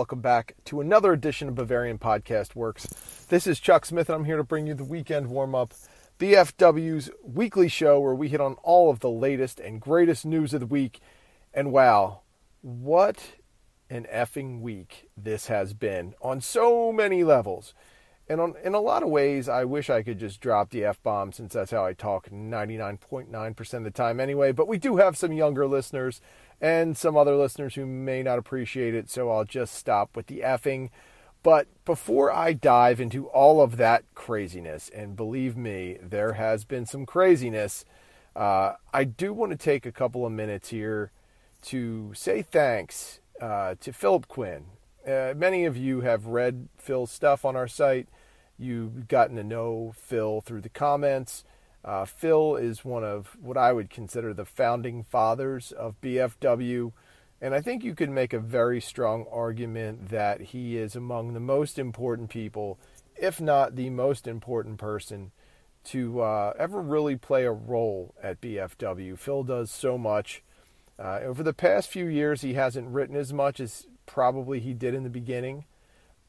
welcome back to another edition of Bavarian Podcast Works. This is Chuck Smith, and I'm here to bring you the weekend warm up, BFW's weekly show where we hit on all of the latest and greatest news of the week. And wow, what an effing week this has been on so many levels. And on, in a lot of ways, I wish I could just drop the F bomb since that's how I talk 99.9% of the time anyway. But we do have some younger listeners and some other listeners who may not appreciate it, so I'll just stop with the effing. But before I dive into all of that craziness, and believe me, there has been some craziness, uh, I do want to take a couple of minutes here to say thanks uh, to Philip Quinn. Uh, many of you have read Phil's stuff on our site. You've gotten to know Phil through the comments. Uh, Phil is one of what I would consider the founding fathers of BFW. And I think you could make a very strong argument that he is among the most important people, if not the most important person, to uh, ever really play a role at BFW. Phil does so much. Uh, over the past few years, he hasn't written as much as probably he did in the beginning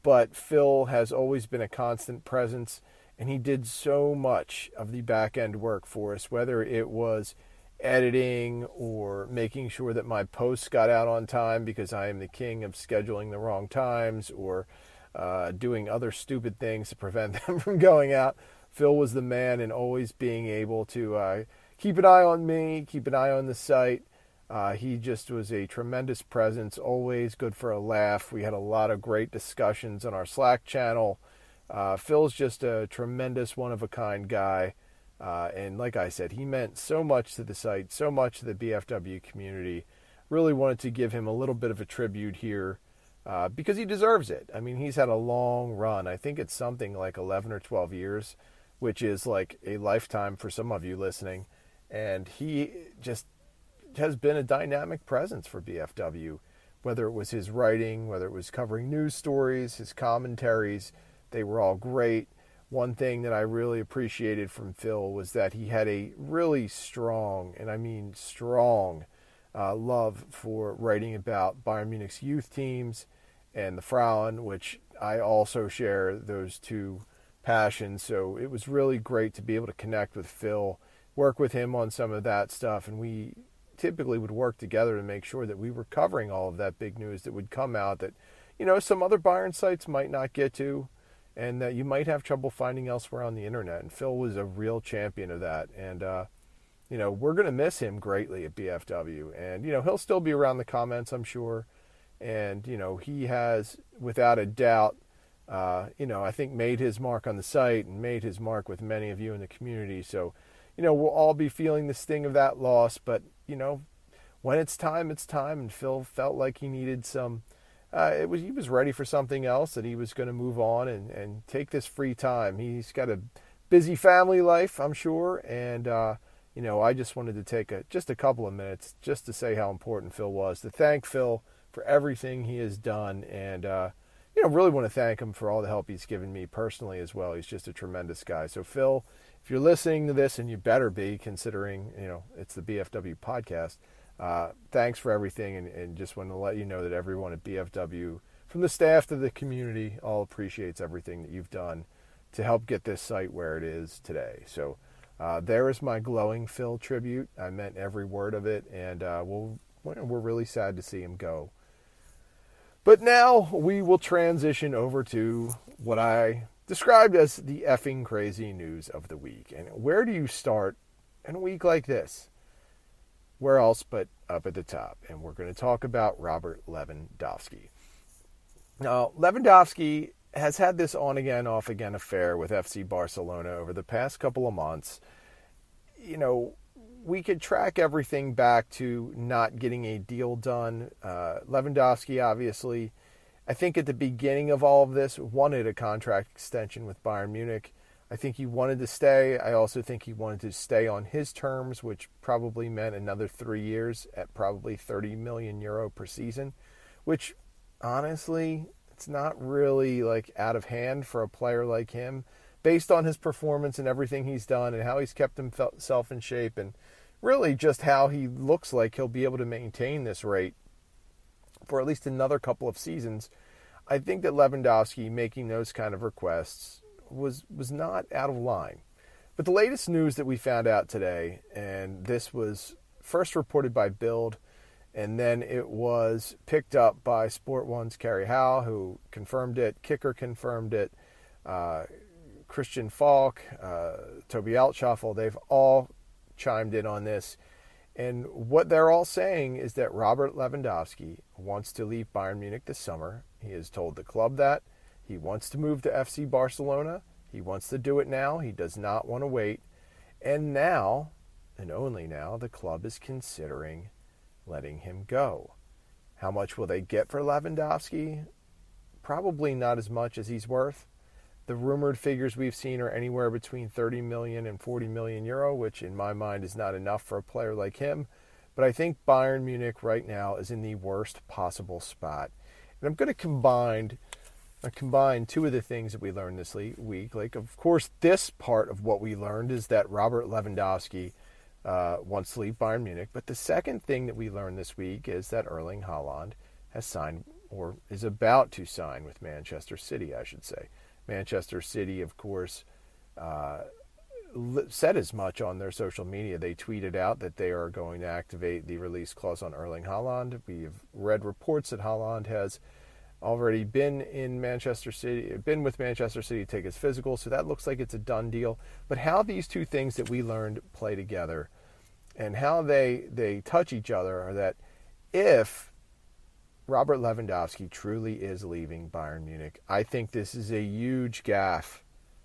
but Phil has always been a constant presence, and he did so much of the back end work for us, whether it was editing or making sure that my posts got out on time because I am the king of scheduling the wrong times or uh, doing other stupid things to prevent them from going out. Phil was the man in always being able to uh, keep an eye on me, keep an eye on the site, uh, he just was a tremendous presence, always good for a laugh. We had a lot of great discussions on our Slack channel. Uh, Phil's just a tremendous, one of a kind guy. Uh, and like I said, he meant so much to the site, so much to the BFW community. Really wanted to give him a little bit of a tribute here uh, because he deserves it. I mean, he's had a long run. I think it's something like 11 or 12 years, which is like a lifetime for some of you listening. And he just has been a dynamic presence for BFW, whether it was his writing, whether it was covering news stories, his commentaries, they were all great. One thing that I really appreciated from Phil was that he had a really strong, and I mean strong, uh, love for writing about Bayern Munich's youth teams and the Frauen, which I also share those two passions. So it was really great to be able to connect with Phil, work with him on some of that stuff, and we typically would work together to make sure that we were covering all of that big news that would come out that, you know, some other Bayern sites might not get to and that you might have trouble finding elsewhere on the internet. And Phil was a real champion of that. And, uh, you know, we're going to miss him greatly at BFW. And, you know, he'll still be around the comments, I'm sure. And, you know, he has, without a doubt, uh, you know, I think made his mark on the site and made his mark with many of you in the community. So, you know, we'll all be feeling the sting of that loss, but you know, when it's time, it's time. And Phil felt like he needed some. Uh, it was he was ready for something else, that he was going to move on and and take this free time. He's got a busy family life, I'm sure, and uh, you know, I just wanted to take a just a couple of minutes just to say how important Phil was, to thank Phil for everything he has done, and uh, you know, really want to thank him for all the help he's given me personally as well. He's just a tremendous guy. So Phil, if you're listening to this, and you better be, considering you know it's the BFW podcast. Uh, thanks for everything, and, and just want to let you know that everyone at BFW, from the staff to the community, all appreciates everything that you've done to help get this site where it is today. So uh, there is my glowing Phil tribute. I meant every word of it, and uh, we'll, we're really sad to see him go. But now we will transition over to what I described as the effing crazy news of the week. And where do you start in a week like this? Where else but up at the top? And we're going to talk about Robert Lewandowski. Now, Lewandowski has had this on again, off again affair with FC Barcelona over the past couple of months. You know, we could track everything back to not getting a deal done. Uh, Lewandowski, obviously, I think at the beginning of all of this, wanted a contract extension with Bayern Munich. I think he wanted to stay. I also think he wanted to stay on his terms, which probably meant another three years at probably 30 million euro per season, which honestly, it's not really like out of hand for a player like him based on his performance and everything he's done and how he's kept himself in shape and really just how he looks like he'll be able to maintain this rate for at least another couple of seasons. I think that Lewandowski making those kind of requests was was not out of line. But the latest news that we found out today, and this was first reported by Bild, and then it was picked up by Sport One's Kerry Hau, who confirmed it. Kicker confirmed it. Uh, Christian Falk, uh, Toby Altschäffl, they've all chimed in on this. And what they're all saying is that Robert Lewandowski wants to leave Bayern Munich this summer. He has told the club that. He wants to move to FC Barcelona. He wants to do it now. He does not want to wait. And now, and only now, the club is considering letting him go. How much will they get for Lewandowski? Probably not as much as he's worth. The rumored figures we've seen are anywhere between 30 million and 40 million euro, which in my mind is not enough for a player like him. But I think Bayern Munich right now is in the worst possible spot. And I'm going to combine I combine two of the things that we learned this week. Like, of course, this part of what we learned is that Robert Lewandowski uh, wants to leave Bayern Munich. But the second thing that we learned this week is that Erling Haaland has signed or is about to sign with Manchester City, I should say. Manchester City, of course, uh, said as much on their social media. They tweeted out that they are going to activate the release clause on Erling Haaland. We've read reports that Haaland has already been in Manchester City, been with Manchester City to take his physical, so that looks like it's a done deal. But how these two things that we learned play together and how they they touch each other are that if Robert Lewandowski truly is leaving Bayern Munich. I think this is a huge gaffe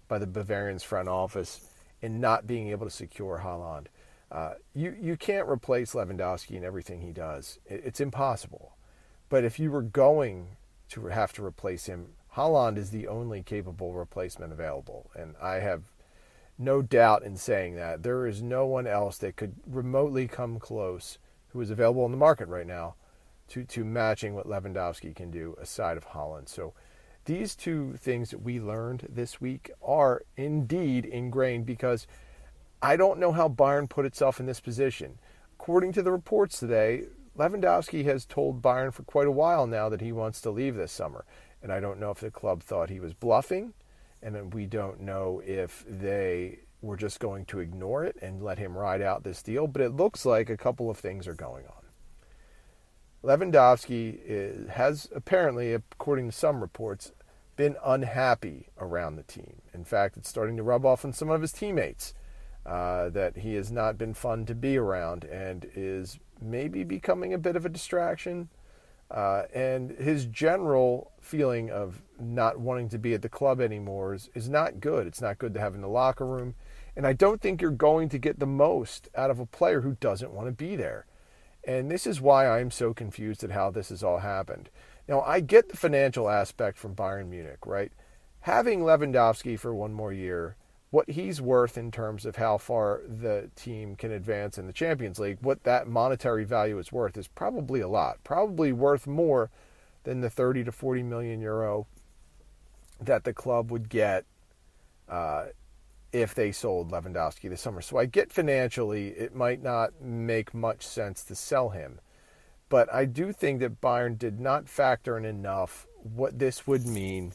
by the Bavarians front office in not being able to secure Haaland. Uh, you you can't replace Lewandowski in everything he does. It, it's impossible. But if you were going to have to replace him, Haaland is the only capable replacement available, and I have no doubt in saying that there is no one else that could remotely come close who is available in the market right now to, to matching what Lewandowski can do aside of Haaland. So these two things that we learned this week are indeed ingrained because I don't know how Bayern put itself in this position. According to the reports today, Lewandowski has told Bayern for quite a while now that he wants to leave this summer. And I don't know if the club thought he was bluffing, and we don't know if they were just going to ignore it and let him ride out this deal. But it looks like a couple of things are going on. Lewandowski is, has apparently, according to some reports, been unhappy around the team. In fact, it's starting to rub off on some of his teammates uh, that he has not been fun to be around and is maybe becoming a bit of a distraction. Uh, and his general feeling of not wanting to be at the club anymore is, is not good. It's not good to have in the locker room. And I don't think you're going to get the most out of a player who doesn't want to be there. And this is why I'm so confused at how this has all happened. Now, I get the financial aspect from Bayern Munich, right? Having Lewandowski for one more year, what he's worth in terms of how far the team can advance in the Champions League, what that monetary value is worth is probably a lot, probably worth more than the 30 to 40 million euro that the club would get uh, if they sold Lewandowski this summer. So I get financially it might not make much sense to sell him. But I do think that Bayern did not factor in enough what this would mean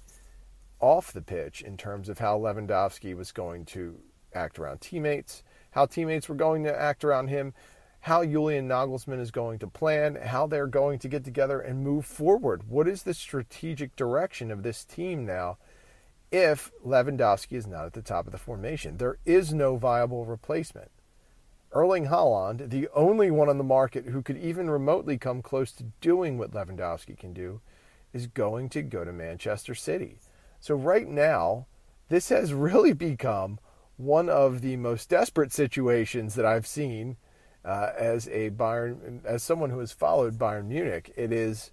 off the pitch in terms of how Lewandowski was going to act around teammates, how teammates were going to act around him, how Julian Nagelsmann is going to plan, how they're going to get together and move forward. What is the strategic direction of this team now? if Lewandowski is not at the top of the formation. There is no viable replacement. Erling Haaland, the only one on the market who could even remotely come close to doing what Lewandowski can do, is going to go to Manchester City. So, right now, this has really become one of the most desperate situations that I've seen uh, as a Bayern, as someone who has followed Bayern Munich. It is,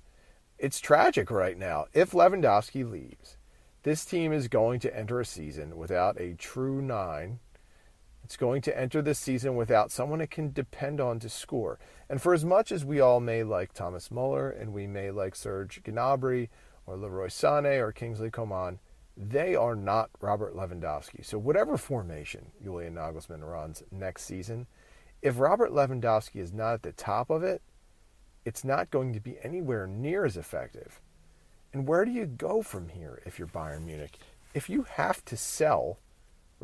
it's tragic right now. If Lewandowski leaves, this team is going to enter a season without a true nine. It's going to enter this season without someone it can depend on to score. And for as much as we all may like Thomas Muller and we may like Serge Gnabry or Leroy Sané or Kingsley Coman, they are not Robert Lewandowski. So whatever formation Julian Nagelsmann runs next season, if Robert Lewandowski is not at the top of it, it's not going to be anywhere near as effective And where do you go from here if you're Bayern Munich? If you have to sell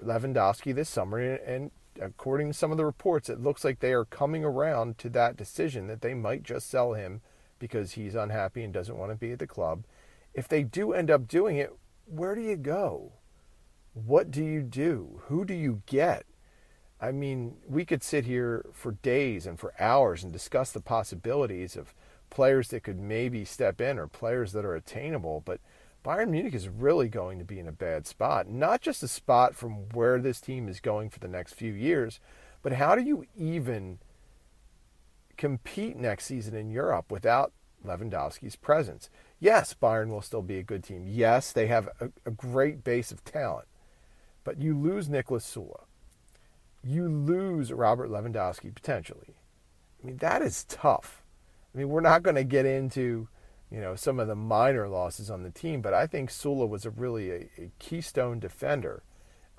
Lewandowski this summer, and according to some of the reports, it looks like they are coming around to that decision that they might just sell him because he's unhappy and doesn't want to be at the club. If they do end up doing it, where do you go? What do you do? Who do you get? I mean, we could sit here for days and for hours and discuss the possibilities of players that could maybe step in or players that are attainable, but Bayern Munich is really going to be in a bad spot. Not just a spot from where this team is going for the next few years, but how do you even compete next season in Europe without Lewandowski's presence? Yes, Bayern will still be a good team. Yes, they have a, a great base of talent. But you lose Niklas Süle. You lose Robert Lewandowski potentially. I mean, that is tough. I mean, we're not going to get into, you know, some of the minor losses on the team, but I think Süle was a really a, a keystone defender.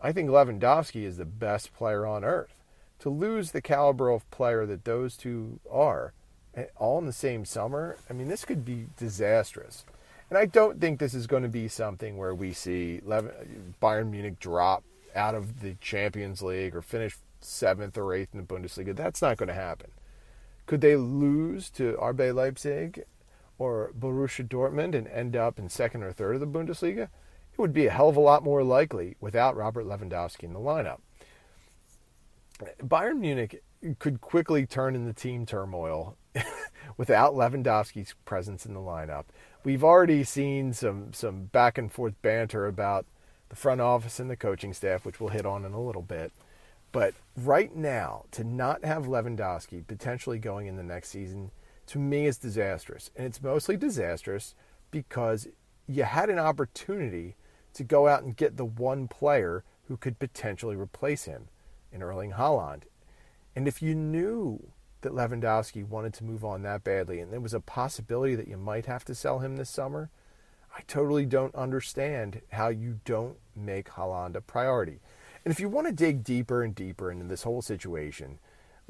I think Lewandowski is the best player on earth. To lose the caliber of player that those two are, all in the same summer, I mean, this could be disastrous. And I don't think this is going to be something where we see Bayern Munich drop out of the Champions League or finish seventh or eighth in the Bundesliga. That's not going to happen. Could they lose to RB Leipzig or Borussia Dortmund and end up in second or third of the Bundesliga? It would be a hell of a lot more likely without Robert Lewandowski in the lineup. Bayern Munich could quickly turn into team turmoil without Lewandowski's presence in the lineup. We've already seen some some back and forth banter about the front office and the coaching staff, which we'll hit on in a little bit. But right now, to not have Lewandowski potentially going in the next season, to me is disastrous. And it's mostly disastrous because you had an opportunity to go out and get the one player who could potentially replace him in Erling Haaland. And if you knew that Lewandowski wanted to move on that badly and there was a possibility that you might have to sell him this summer, I totally don't understand how you don't make Haaland a priority. And if you want to dig deeper and deeper into this whole situation,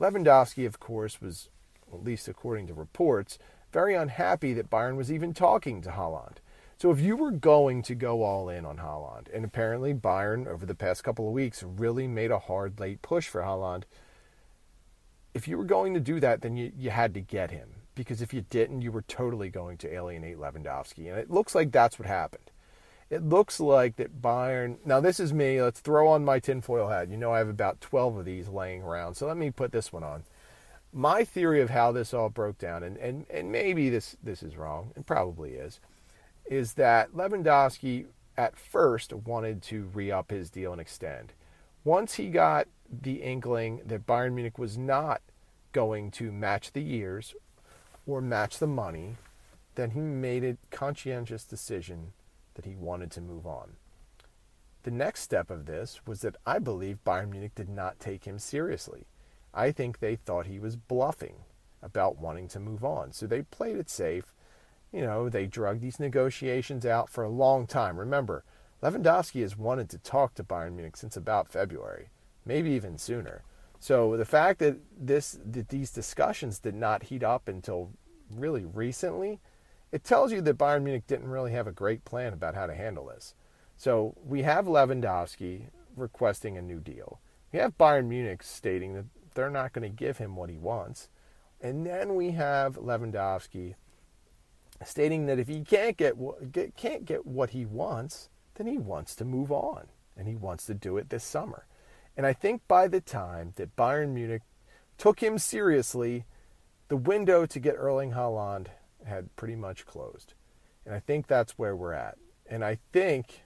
Lewandowski, of course, was, at least according to reports, very unhappy that Bayern was even talking to Haaland. So if you were going to go all in on Haaland, and apparently Bayern over the past couple of weeks really made a hard late push for Haaland, if you were going to do that, then you, you had to get him because if you didn't, you were totally going to alienate Lewandowski. And it looks like that's what happened. It looks like that Bayern. Now, this is me. Let's throw on my tinfoil hat. You know, I have about 12 of these laying around. So let me put this one on. My theory of how this all broke down, and, and, and maybe this, this is wrong, and probably is, is that Lewandowski at first wanted to re up his deal and extend. Once he got the inkling that Bayern Munich was not going to match the years or match the money, then he made a conscientious decision that he wanted to move on. The next step of this was that I believe Bayern Munich did not take him seriously. I think they thought he was bluffing about wanting to move on. So they played it safe. You know, they drug these negotiations out for a long time. Remember, Lewandowski has wanted to talk to Bayern Munich since about February, maybe even sooner. So the fact that this that these discussions did not heat up until really recently, it tells you that Bayern Munich didn't really have a great plan about how to handle this. So we have Lewandowski requesting a new deal. We have Bayern Munich stating that they're not going to give him what he wants. And then we have Lewandowski stating that if he can't get, get can't get what he wants, then he wants to move on and he wants to do it this summer. And I think by the time that Bayern Munich took him seriously, the window to get Erling Haaland had pretty much closed. And I think that's where we're at. And I think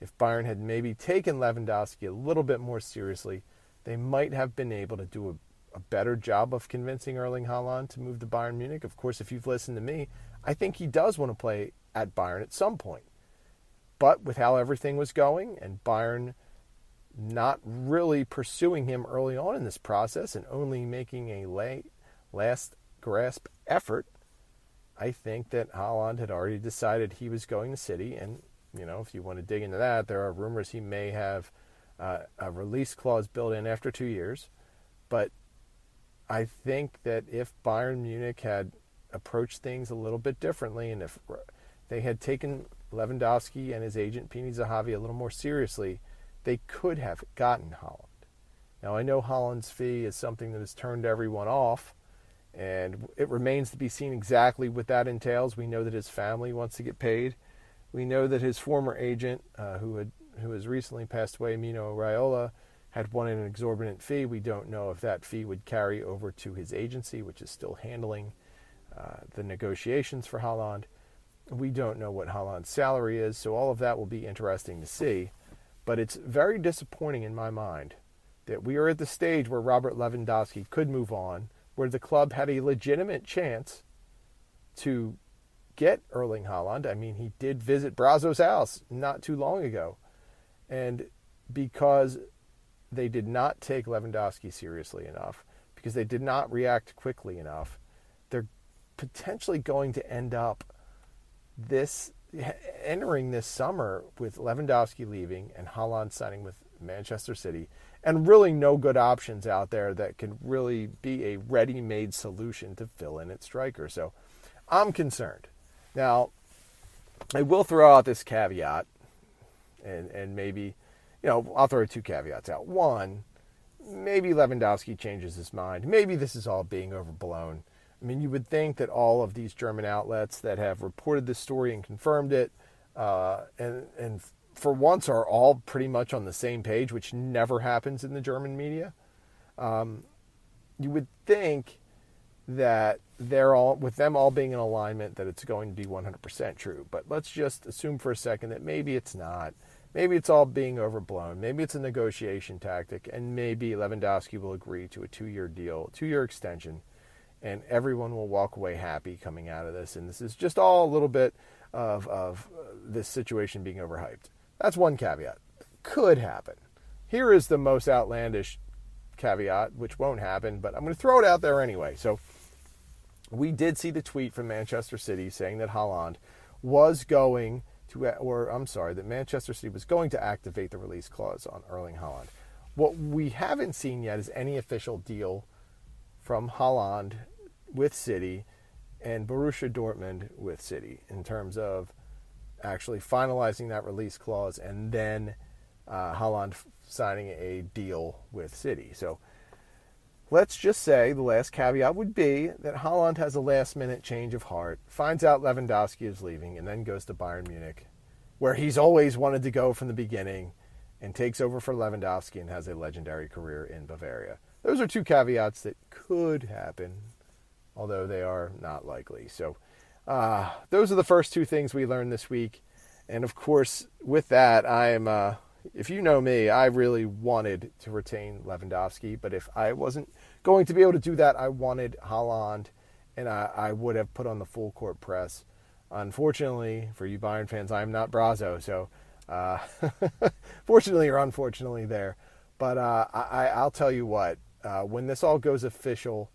if Bayern had maybe taken Lewandowski a little bit more seriously, they might have been able to do a, a better job of convincing Erling Haaland to move to Bayern Munich. Of course, if you've listened to me, I think he does want to play at Bayern at some point. But with how everything was going and Bayern not really pursuing him early on in this process and only making a late, last grasp effort, I think that Haaland had already decided he was going to City. And, you know, if you want to dig into that, there are rumors he may have uh, a release clause built in after two years. But I think that if Bayern Munich had approached things a little bit differently and if they had taken Lewandowski and his agent Pini Zahavi a little more seriously, they could have gotten Haaland. Now I know Haaland's fee is something that has turned everyone off, and it remains to be seen exactly what that entails. We know that his family wants to get paid. We know that his former agent, uh, who had who has recently passed away, Mino Raiola, had wanted an exorbitant fee. We don't know if that fee would carry over to his agency, which is still handling uh, the negotiations for Haaland. We don't know what Haaland's salary is, so all of that will be interesting to see. But it's very disappointing in my mind that we are at the stage where Robert Lewandowski could move on, where the club had a legitimate chance to get Erling Haaland. I mean, he did visit Brazzo's house not too long ago. And because they did not take Lewandowski seriously enough, because they did not react quickly enough, they're potentially going to end up this entering this summer with Lewandowski leaving and Haaland signing with Manchester City, and really no good options out there that can really be a ready-made solution to fill in at striker. So I'm concerned. Now, I will throw out this caveat, and and maybe, you know, I'll throw two caveats out. One, maybe Lewandowski changes his mind. Maybe this is all being overblown. I mean, you would think that all of these German outlets that have reported this story and confirmed it, uh, and and for once are all pretty much on the same page, which never happens in the German media. Um, you would think that they're all with them all being in alignment that it's going to be 100% true. But let's just assume for a second that maybe it's not. Maybe it's all being overblown. Maybe it's a negotiation tactic, and maybe Lewandowski will agree to a two-year deal, two-year extension and everyone will walk away happy coming out of this. And this is just all a little bit of, of uh, this situation being overhyped. That's one caveat. Could happen. Here is the most outlandish caveat, which won't happen, but I'm going to throw it out there anyway. So we did see the tweet from Manchester City saying that Haaland was going to, or I'm sorry, that Manchester City was going to activate the release clause on Erling Haaland. What we haven't seen yet is any official deal from Haaland with City and Borussia Dortmund with City in terms of actually finalizing that release clause and then uh, Haaland signing a deal with City. So let's just say the last caveat would be that Haaland has a last minute change of heart, finds out Lewandowski is leaving, and then goes to Bayern Munich, where he's always wanted to go from the beginning, and takes over for Lewandowski and has a legendary career in Bavaria. Those are two caveats that could happen, although they are not likely. So, uh, those are the first two things we learned this week. And of course, with that, I am, uh, if you know me, I really wanted to retain Lewandowski, but if I wasn't going to be able to do that, I wanted Haaland, and I, I would have put on the full court press. Unfortunately, for you Bayern fans, I'm not Brazzo, so uh, fortunately or unfortunately, there. But uh, I, I'll tell you what, uh, when this all goes official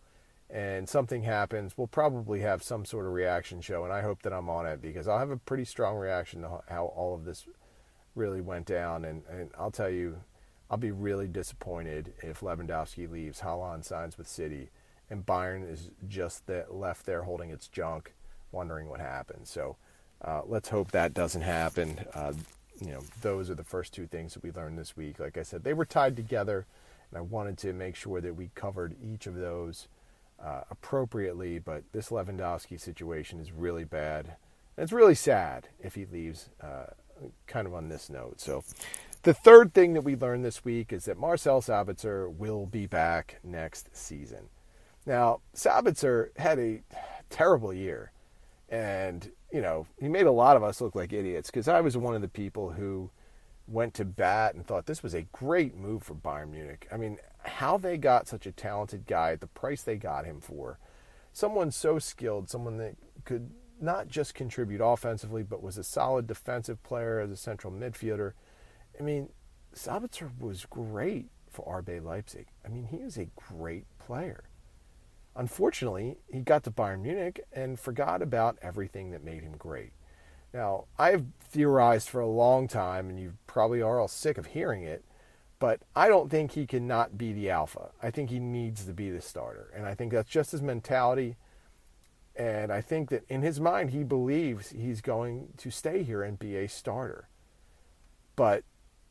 and something happens, we'll probably have some sort of reaction show, and I hope that I'm on it because I'll have a pretty strong reaction to how all of this really went down. And, and I'll tell you, I'll be really disappointed if Lewandowski leaves, Haaland signs with City, and Bayern is just left there holding its junk, wondering what happened. So uh, let's hope that doesn't happen. Uh, you know, those are the first two things that we learned this week. Like I said, they were tied together and I wanted to make sure that we covered each of those uh, appropriately. But this Lewandowski situation is really bad. And it's really sad if he leaves uh, kind of on this note. So, the third thing that we learned this week is that Marcel Sabitzer will be back next season. Now, Sabitzer had a terrible year. And, you know, he made a lot of us look like idiots because I was one of the people who went to bat and thought this was a great move for Bayern Munich. I mean, how they got such a talented guy at the price they got him for, someone so skilled, someone that could not just contribute offensively, but was a solid defensive player as a central midfielder. I mean, Sabitzer was great for RB Leipzig. I mean, he is a great player. Unfortunately, he got to Bayern Munich and forgot about everything that made him great. Now, I've theorized for a long time, and you probably are all sick of hearing it, but I don't think he can not be the alpha. I think he needs to be the starter. And I think that's just his mentality. And I think that in his mind, he believes he's going to stay here and be a starter. But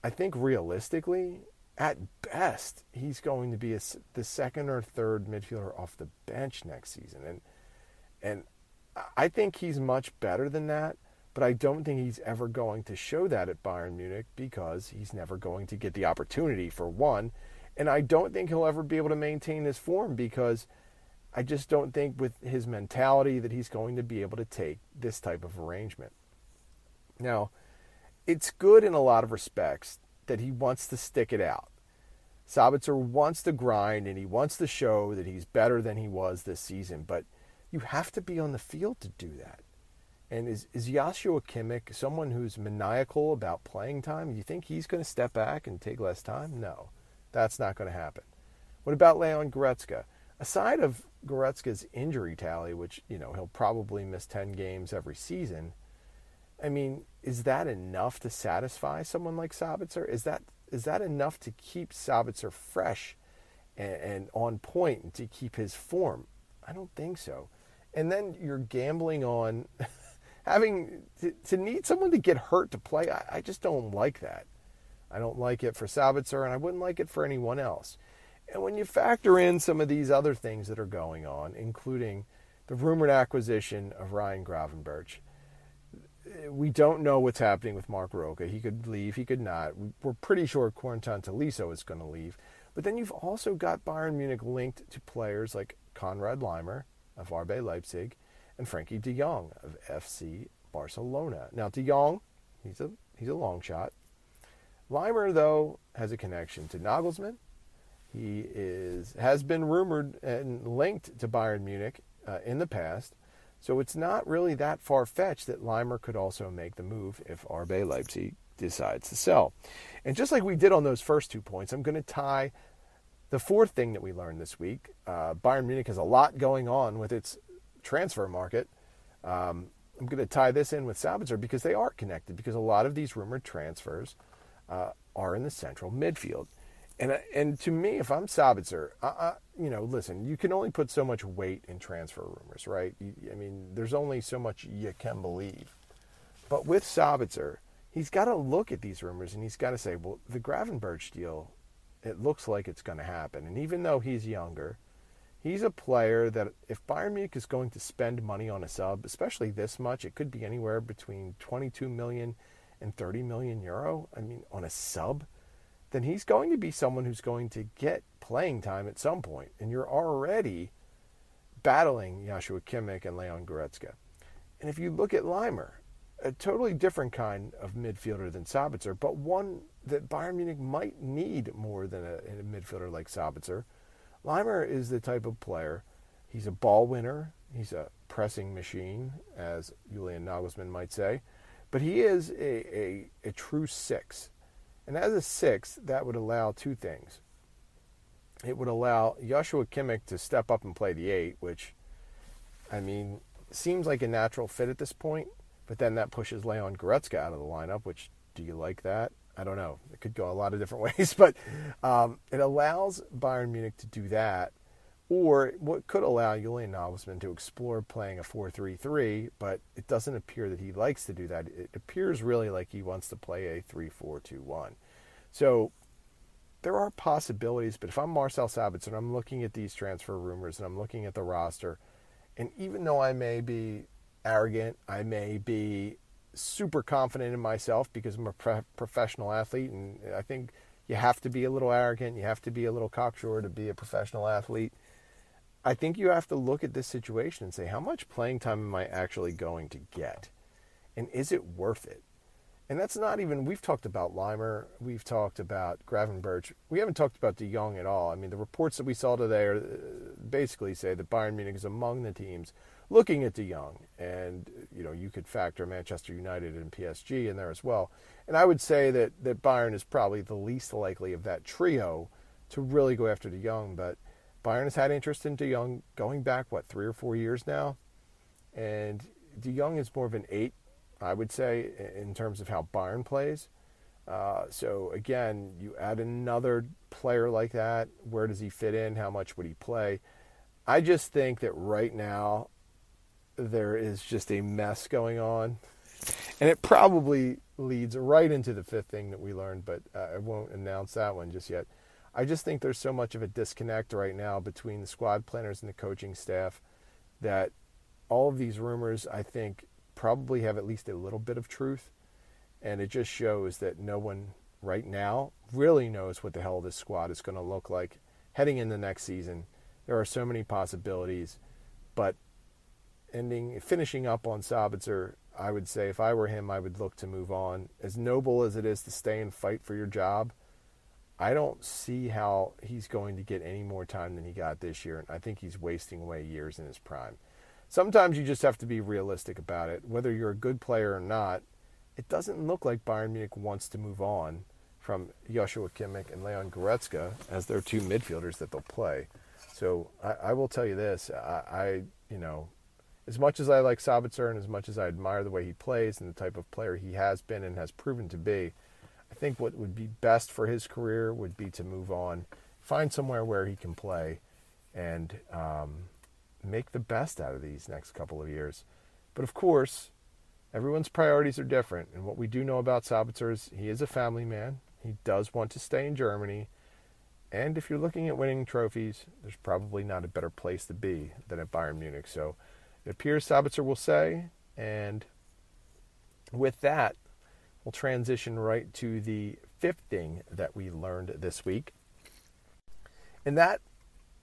I think realistically, at best, he's going to be a, the second or third midfielder off the bench next season. And, and I think he's much better than that, but I don't think he's ever going to show that at Bayern Munich because he's never going to get the opportunity, for one. And I don't think he'll ever be able to maintain his form because – I just don't think with his mentality that he's going to be able to take this type of arrangement. Now, it's good in a lot of respects that he wants to stick it out. Sabitzer wants to grind and he wants to show that he's better than he was this season, but you have to be on the field to do that. And is, is Joshua Kimmich someone who's maniacal about playing time? You think he's going to step back and take less time? No, that's not going to happen. What about Leon Goretzka? Aside of Goretzka's injury tally, which you know he'll probably miss ten games every season. I mean, is that enough to satisfy someone like Sabitzer? Is that is that enough to keep Sabitzer fresh and, and on point and to keep his form? I don't think so. And then you're gambling on having to, to, need someone to get hurt to play. I, I just don't like that. I don't like it for Sabitzer, and I wouldn't like it for anyone else. And when you factor in some of these other things that are going on, including the rumored acquisition of Ryan Gravenberch, we don't know what's happening with Marc Roca. He could leave, he could not. We're pretty sure Corentin Tolisso is going to leave. But then you've also got Bayern Munich linked to players like Konrad Laimer of RB Leipzig and Frankie de Jong of FC Barcelona. Now, de Jong, he's a, he's a long shot. Laimer, though, has a connection to Nagelsmann he is has been rumored and linked to Bayern Munich uh, in the past, so it's not really that far fetched that Laimer could also make the move if RB Leipzig decides to sell. And just like we did on those first two points, I'm going to tie the fourth thing that we learned this week. Uh, Bayern Munich has a lot going on with its transfer market. Um, I'm going to tie this in with Sabitzer because they are connected because a lot of these rumored transfers uh, are in the central midfield. And and to me, if I'm Sabitzer, I, I, you know, listen, you can only put so much weight in transfer rumors, right? You, I mean, there's only so much you can believe. But with Sabitzer, he's got to look at these rumors and he's got to say, well, the Gravenberch deal, it looks like it's going to happen. And even though he's younger, he's a player that if Bayern Munich is going to spend money on a sub, especially this much, it could be anywhere between 22 million and 30 million euro. I mean, on a sub then he's going to be someone who's going to get playing time at some. And you're already battling Joshua Kimmich and Leon Goretzka. And if you look at Laimer, a totally different kind of midfielder than Sabitzer, but one that Bayern Munich might need more than a, a midfielder like Sabitzer. Laimer is the type of player, he's a ball winner, he's a pressing machine, as Julian Nagelsmann might say, but he is a, a, a true six. And as a six, that would allow two things. It would allow Joshua Kimmich to step up and play the eight, which, I mean, seems like a natural fit at this point. But then that pushes Leon Goretzka out of the lineup, which do you like that? I don't know. It could go a lot of different ways, but um, it allows Bayern Munich to do that or what could allow Julian Nagelsmann to explore playing a 4-3-3, but it doesn't appear that he likes to do that. It appears really like he wants to play a 3-4-2-1. So there are possibilities, but if I'm Marcel Sabitzer and I'm looking at these transfer rumors and I'm looking at the roster, and even though I may be arrogant, I may be super confident in myself because I'm a pro- professional athlete, and I think you have to be a little arrogant, you have to be a little cocksure to be a professional athlete I think you have to look at this situation and say, how much playing time am I actually going to get? And is it worth it? And that's not even, we've talked about Laimer, we've talked about Gravenberch, we haven't talked about De Jong at all. I mean, the reports that we saw today are uh, basically say that Bayern Munich is among the teams looking at De Jong. And, you know, you could factor Manchester United and PSG in there as well. And I would say that, that Bayern is probably the least likely of that trio to really go after De Jong, but Bayern has had interest in De Jong going back, what, three or four years now? And De Jong is more of an eight, I would say, in terms of how Bayern plays. Uh, so again, you add another player like that. Where does he fit in? How much would he play? I just think that right now, there is just a mess going on. And it probably leads right into the fifth thing that we learned, but uh, I won't announce that one just yet. I just think there's so much of a disconnect right now between the squad planners and the coaching staff that all of these rumors, I think, probably have at least a little bit of truth. And it just shows that no one right now really knows what the hell this squad is going to look like heading into next season. There are so many possibilities, but ending finishing up on Sabitzer, I would say if I were him, I would look to move on. As noble as it is to stay and fight for your job, I don't see how he's going to get any more time than he got this year, and I think he's wasting away years in his prime. Sometimes you just have to be realistic about it. Whether you're a good player or not, it doesn't look like Bayern Munich wants to move on from Joshua Kimmich and Leon Goretzka as their two midfielders that they'll play. So I, I will tell you this: I, I, you know, as much as I like Sabitzer and as much as I admire the way he plays and the type of player he has been and has proven to be, I think what would be best for his career would be to move on, find somewhere where he can play, and um, make the best out of these next couple of years. But of course, everyone's priorities are different. And what we do know about Sabitzer is he is a family man. He does want to stay in Germany. And if you're looking at winning trophies, there's probably not a better place to be than at Bayern Munich. So it appears Sabitzer will say. And with that, we'll transition right to the fifth thing that we learned this week. And that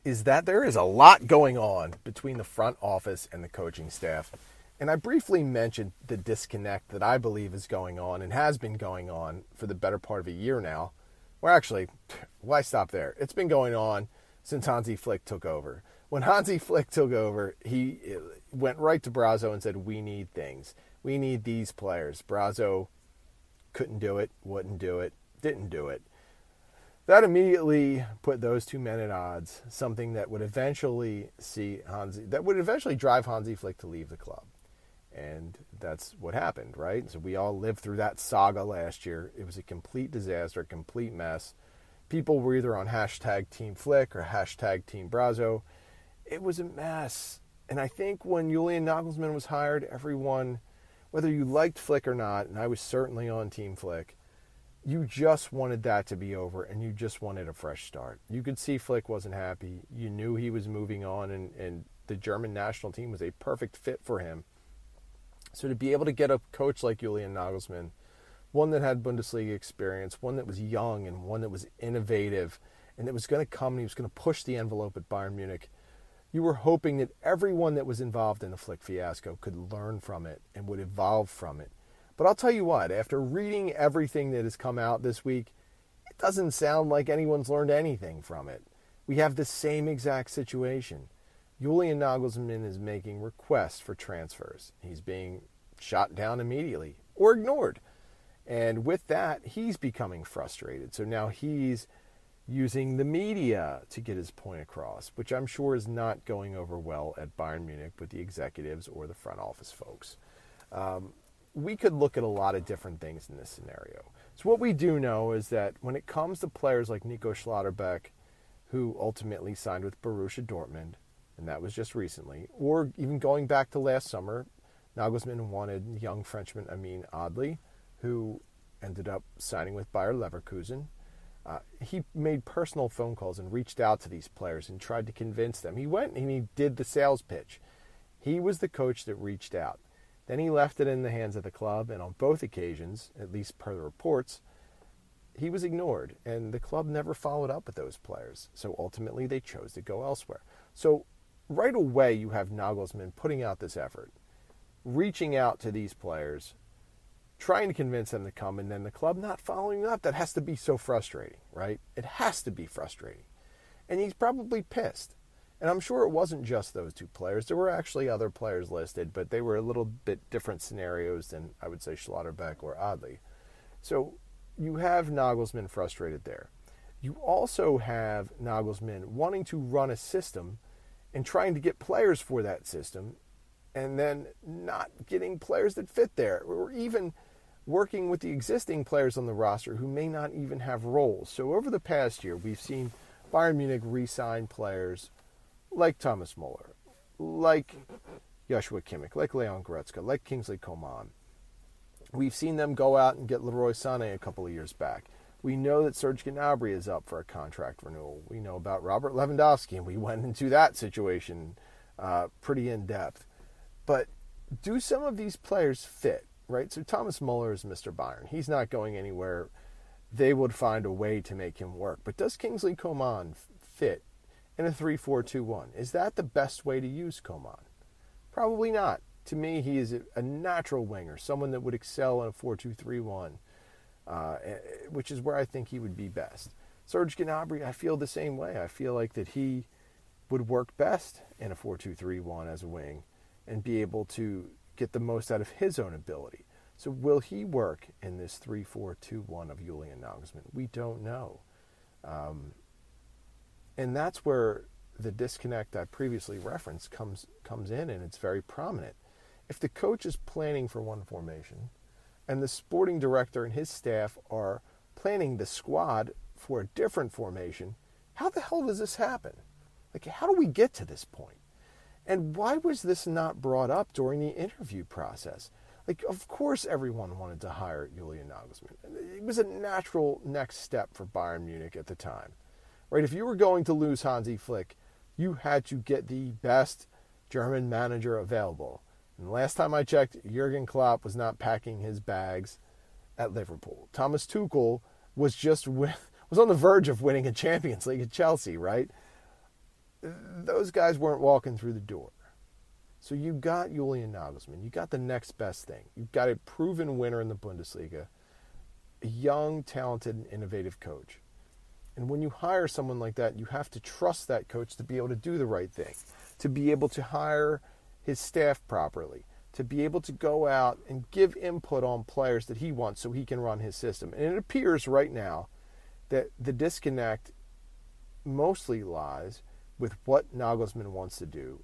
is that there is a lot going on between the front office and the coaching staff. And I briefly mentioned the disconnect that I believe is going on and has been going on for the better part of a year now. Well, actually, why stop there? It's been going on since Hansi Flick took over. When Hansi Flick took over, he uh, went right to Brazzo and said, We need things. We need these players. Brazzo couldn't do it, wouldn't do it, didn't do it. That immediately put those two men at odds, something that would eventually see Hansi, that would eventually drive Hansi Flick to leave the club. And that's what happened, right? So we all lived through that saga last year. It was a complete disaster, a complete mess. People were either on hashtag Team Flick or hashtag Team Brazzo. It was a mess. And I think when Julian Nagelsmann was hired, everyone whether you liked Flick or not, and I was certainly on Team Flick, you just wanted that to be over and you just wanted a fresh start. You could see Flick wasn't happy. You knew he was moving on, and, and the German national team was a perfect fit for him. So to be able to get a coach like Julian Nagelsmann, one that had Bundesliga experience, one that was young and one that was innovative, and that was going to come and he was going to push the envelope at Bayern Munich – you were hoping that everyone that was involved in the Flick fiasco could learn from it and would evolve from it. But I'll tell you what, after reading everything that has come out this week, it doesn't sound like anyone's learned anything from it. We have the same exact situation. Julian Nagelsmann is making requests for transfers. He's being shot down immediately or ignored. And with that, he's becoming frustrated. So now he's using the media to get his point across, which I'm sure is not going over well at Bayern Munich with the executives or the front office folks. Um, we could look at a lot of different things in this scenario. So, what we do know is that when it comes to players like Nico Schlotterbeck, who ultimately signed with Borussia Dortmund, and that was just recently, or even going back to last summer, Nagelsmann wanted young Frenchman Amine Adli, who ended up signing with Bayer Leverkusen uh, he made personal phone calls and reached out to these players and tried to convince them. He went and he did the sales pitch. He was the coach that reached out. Then he left it in the hands of the club, and on both occasions, at least per the reports, he was ignored, and the club never followed up with those players. So ultimately, they chose to go elsewhere. So right away, you have Nagelsmann putting out this effort, reaching out to these players, trying to convince them to come and then the club not following up. That has to be so frustrating, right? It has to be frustrating. And he's probably pissed. And I'm sure it wasn't just those two players. There were actually other players listed, but they were a little bit different scenarios than I would say Schlotterbeck or Adli. So you have Nagelsmann frustrated there. You also have Nagelsmann wanting to run a system and trying to get players for that system and then not getting players that fit there or even working with the existing players on the roster who may not even have roles. So over the past year, we've seen Bayern Munich re-sign players like Thomas Muller, like Joshua Kimmich, like Leon Goretzka, like Kingsley Coman. We've seen them go out and get Leroy Sané a couple of years back. We know that Serge Gnabry is up for a contract renewal. We know about Robert Lewandowski, and we went into that situation uh, pretty in depth. But do some of these players fit, right? So Thomas Muller is Mr. Bayern. He's not going anywhere. They would find a way to make him work. But does Kingsley Coman fit in a 3 4 2 1? Is that the best way to use Coman? Probably not. To me, he is a natural winger, someone that would excel in a 4 2 3 1, uh, which is where I think he would be best. Serge Gnabry, I feel the same way. I feel like that he would work best in a 4 2 3 1 as a wing and be able to get the most out of his own ability. So, will he work in this 3 4 2 1 of Julian Nagelsmann? We don't know. Um, and that's where the disconnect I previously referenced comes, comes in, and it's very prominent. If the coach is planning for one formation and the sporting director and his staff are planning the squad for a different formation, how the hell does this happen? Like, how do we get to this point? And why was this not brought up during the interview process? Like, of course, everyone wanted to hire Julian Nagelsmann. It was a natural next step for Bayern Munich at the time, right? If you were going to lose Hansi Flick, you had to get the best German manager available. And last time I checked, Jurgen Klopp was not packing his bags at Liverpool. Thomas Tuchel was just was on the verge of winning a Champions League at Chelsea, right? Those guys weren't walking through the door. So you got Julian Nagelsmann. You got the next best thing. You've got a proven winner in the Bundesliga, a young, talented, and innovative coach. And when you hire someone like that, you have to trust that coach to be able to do the right thing, to be able to hire his staff properly, to be able to go out and give input on players that he wants so he can run his system. And it appears right now that the disconnect mostly lies with what Nagelsmann wants to do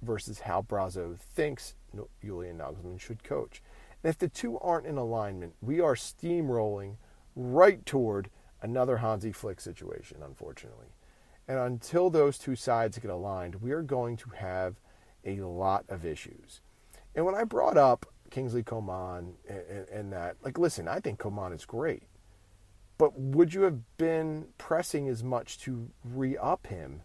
versus how Brazzo thinks Julian Nagelsmann should coach. And if the two aren't in alignment, we are steamrolling right toward another Hansi Flick situation, unfortunately. And until those two sides get aligned, we are going to have a lot of issues. And when I brought up Kingsley Coman and, and that, like, listen, I think Coman is great. But would you have been pressing as much to re up him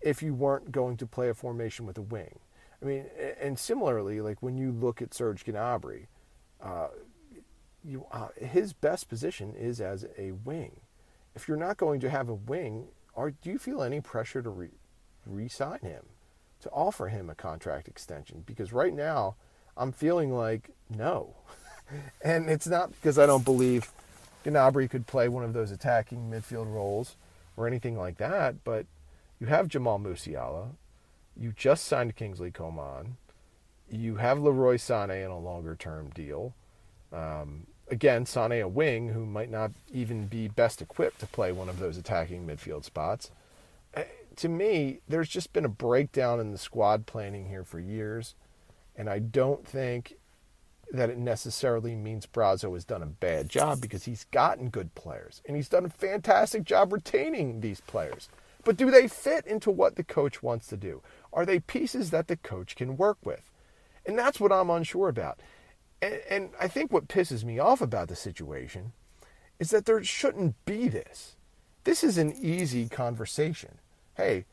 if you weren't going to play a formation with a wing. I mean, and similarly, like when you look at Serge Gnabry, uh, you, uh, his best position is as a wing. If you're not going to have a wing, are, do you feel any pressure to re, re-sign him, to offer him a contract extension? Because right now, I'm feeling like no. and it's not because I don't believe Gnabry could play one of those attacking midfield roles or anything like that, but – you have Jamal Musiala. You just signed Kingsley Coman. You have Leroy Sané in a longer term deal. Um, again, Sané a wing who might not even be best equipped to play one of those attacking midfield spots. Uh, to me, there's just been a breakdown in the squad planning here for years, and I don't think that it necessarily means Brazzo has done a bad job because he's gotten good players and he's done a fantastic job retaining these players. But do they fit into what the coach wants to do? Are they pieces that the coach can work with? And that's what I'm unsure about. And, and, I think what pisses me off about the situation is that there shouldn't be this. This is an easy conversation. Hey,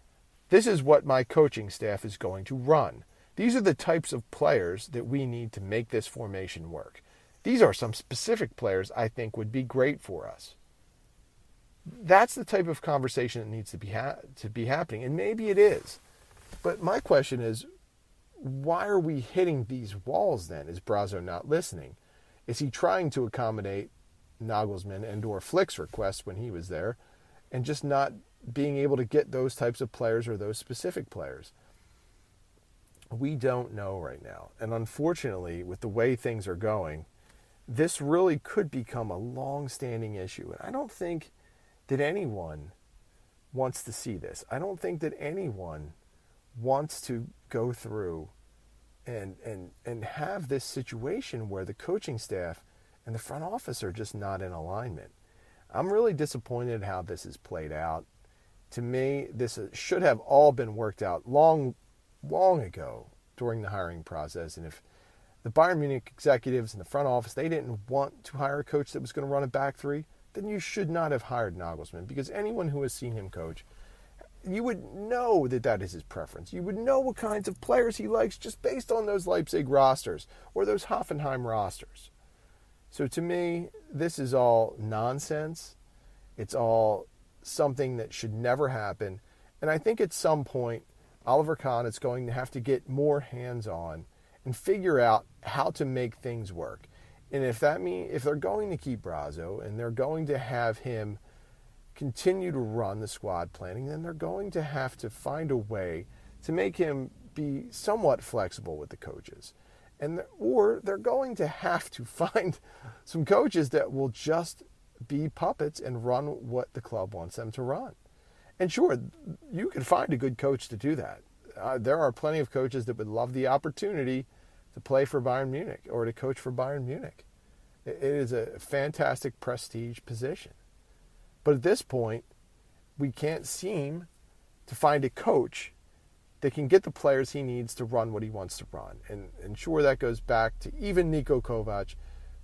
this is what my coaching staff is going to run. These are the types of players that we need to make this formation work. These are some specific players I think would be great for us that's the type of conversation that needs to be ha- to be happening, and maybe it is. But my question is, why are we hitting these walls? Then is Brazzo not listening? Is he trying to accommodate Nagelsmann and or Flick's requests when he was there, and just not being able to get those types of players or those specific players? We don't know right now, and unfortunately, with the way things are going, this really could become a long-standing issue. And I don't think that anyone wants to see this. I don't think that anyone wants to go through and and and have this situation where the coaching staff and the front office are just not in alignment. I'm really disappointed how this has played out. To me, this uh, should have all been worked out long long ago during the hiring process. And if the Bayern Munich executives in the front office they didn't want to hire a coach that was going to run a back three, then you should not have hired Nagelsmann because anyone who has seen him coach, you would know that that is his preference. You would know what kinds of players he likes just based on those Leipzig rosters or those Hoffenheim rosters. So to me, this is all nonsense. It's all something that should never happen. And I think at some point, Oliver Kahn is going to have to get more hands on and figure out how to make things work. And if that means if they're going to keep Brazzo and they're going to have him continue to run the squad planning, then they're going to have to find a way to make him be somewhat flexible with the coaches. And or they're going to have to find some coaches that will just be puppets and run what the club wants them to run. And sure, you can find a good coach to do that. Uh, there are plenty of coaches that would love the opportunity to play for Bayern Munich or to coach for Bayern Munich. It is a fantastic prestige position. But at this point, we can't seem to find a coach that can get the players he needs to run what he wants to run. And, and sure, that goes back to even Niko Kovac,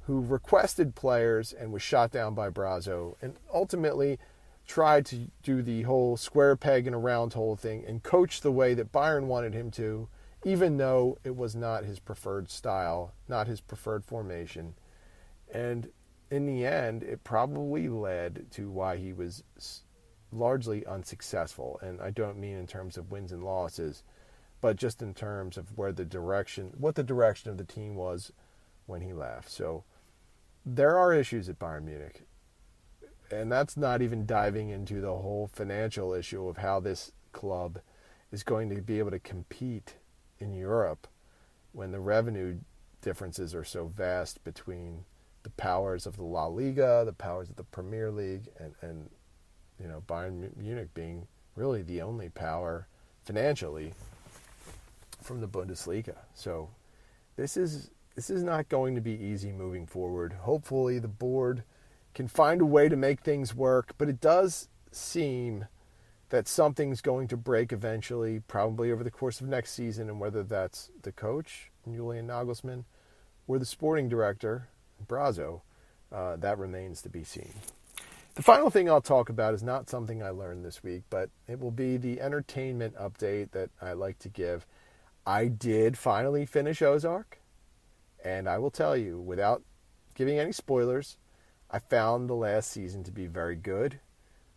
who requested players and was shot down by Brazzo, and ultimately tried to do the whole square peg in a round hole thing and coach the way that Bayern wanted him to, even though it was not his preferred style, not his preferred formation. And in the end, it probably led to why he was largely unsuccessful. And I don't mean in terms of wins and losses, but just in terms of where the direction, what the direction of the team was when he left. So there are issues at Bayern Munich. And that's not even diving into the whole financial issue of how this club is going to be able to compete in Europe when the revenue differences are so vast between the powers of the La Liga, the powers of the Premier League, and, and you know Bayern Munich being really the only power financially from the Bundesliga. So this is this is not going to be easy moving forward. Hopefully, the board can find a way to make things work, but it does seem that something's going to break eventually, probably over the course of next season, and whether that's the coach, Julian Nagelsmann, or the sporting director, Brazzo, uh, that remains to be seen. The final thing I'll talk about is not something I learned this week, but it will be the entertainment update that I like to give. I did finally finish Ozark. And I will tell you, without giving any spoilers, I found the last season to be very good.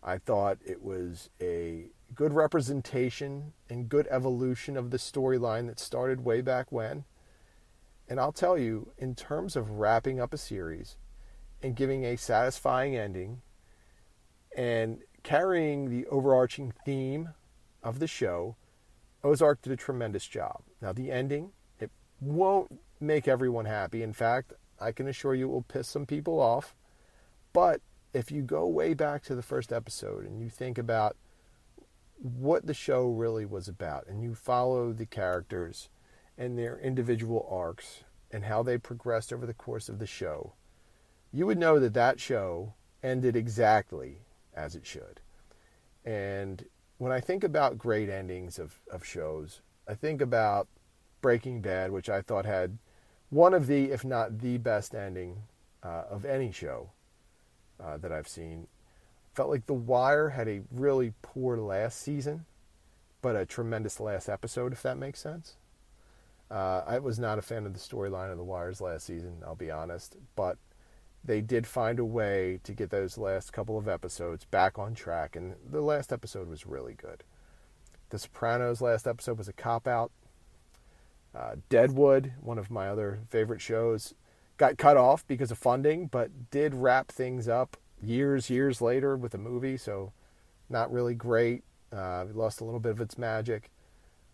I thought it was a good representation and good evolution of the storyline that started way back when. And I'll tell you, in terms of wrapping up a series and giving a satisfying ending and carrying the overarching theme of the show, Ozark did a tremendous job. Now, the ending, it won't make everyone happy. In fact, I can assure you it will piss some people off. But if you go way back to the first episode and you think about what the show really was about and you follow the characters and their individual arcs and how they progressed over the course of the show, you would know that that show ended exactly as it should. And when I think about great endings of, of shows, I think about Breaking Bad, which I thought had one of the, if not the best ending uh, of any show uh, that I've seen. Felt like The Wire had a really poor last season, but a tremendous last episode, if that makes sense. Uh, I was not a fan of the storyline of The Wire's last season, I'll be honest, but they did find a way to get those last couple of episodes back on track, and the last episode was really good. The Sopranos' last episode was a cop out. Uh, Deadwood, one of my other favorite shows, got cut off because of funding, but did wrap things up years, years later with a movie. So, not really great. Uh, lost a little bit of its magic.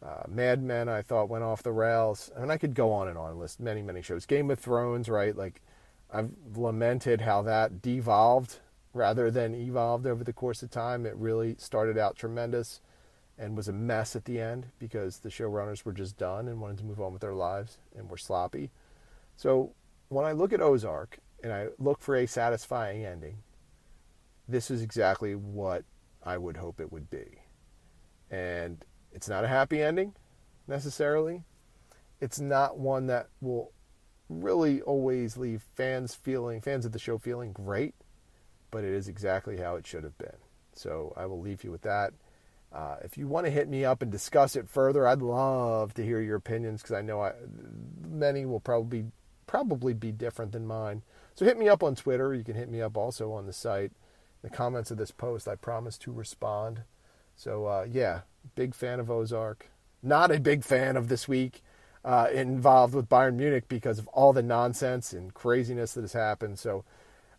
Uh, Mad Men, I thought, went off the rails. I and I could go on and on, list many, many shows. Game of Thrones, right? Like, I've lamented how that devolved rather than evolved over the course of time. It really started out tremendous and was a mess at the end because the showrunners were just done and wanted to move on with their lives and were sloppy. So when I look at Ozark and I look for a satisfying ending, this is exactly what I would hope it would be. And it's not a happy ending necessarily. it's not one that will really always leave fans feeling fans of the show feeling great, but it is exactly how it should have been. So I will leave you with that. Uh, if you want to hit me up and discuss it further, I'd love to hear your opinions because I know I, many will probably probably be different than mine. So hit me up on Twitter. You can hit me up also on the site. The comments of this post, I promise to respond. So uh, yeah, big fan of Ozark. Not a big fan of this week uh, involved with Bayern Munich because of all the nonsense and craziness that has happened. So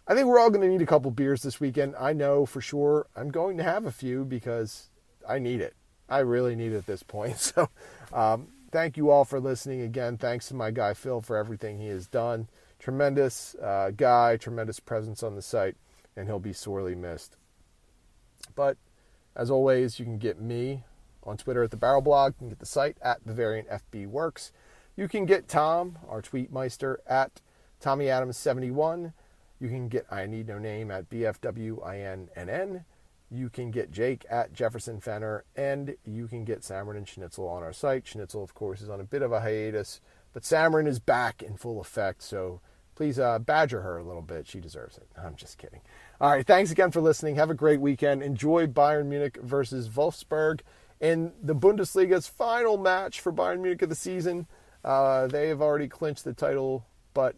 I think we're all going to need a couple beers this weekend. I know for sure I'm going to have a few because I need it. I really need it at this point. So, um, thank you all for listening. Again, thanks to my guy Phil for everything he has done. Tremendous uh, guy, tremendous presence on the site, and he'll be sorely missed. But as always, you can get me on Twitter at the Barrel Blog. You can get the site at Bavarian FB Works. You can get Tom, our tweetmeister, at Tommy Adams 71. You can get I Need No Name at BFWINNN. You can get Jake at Jefferson Fenner, and you can get Samron and Schnitzel on our site. Schnitzel, of course, is on a bit of a hiatus, but Samron is back in full effect, so please uh, badger her a little bit. She deserves it. I'm just kidding. All right, thanks again for listening. Have a great weekend. Enjoy Bayern Munich versus Wolfsburg in the Bundesliga's final match for Bayern Munich of the season. Uh, they have already clinched the title, but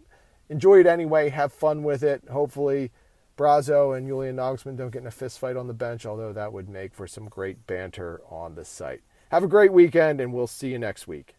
enjoy it anyway. Have fun with it. Hopefully, Brazzo and Julian Nagelsmann don't get in a fist fight on the bench, although that would make for some great banter on the site. Have a great weekend, and we'll see you next week.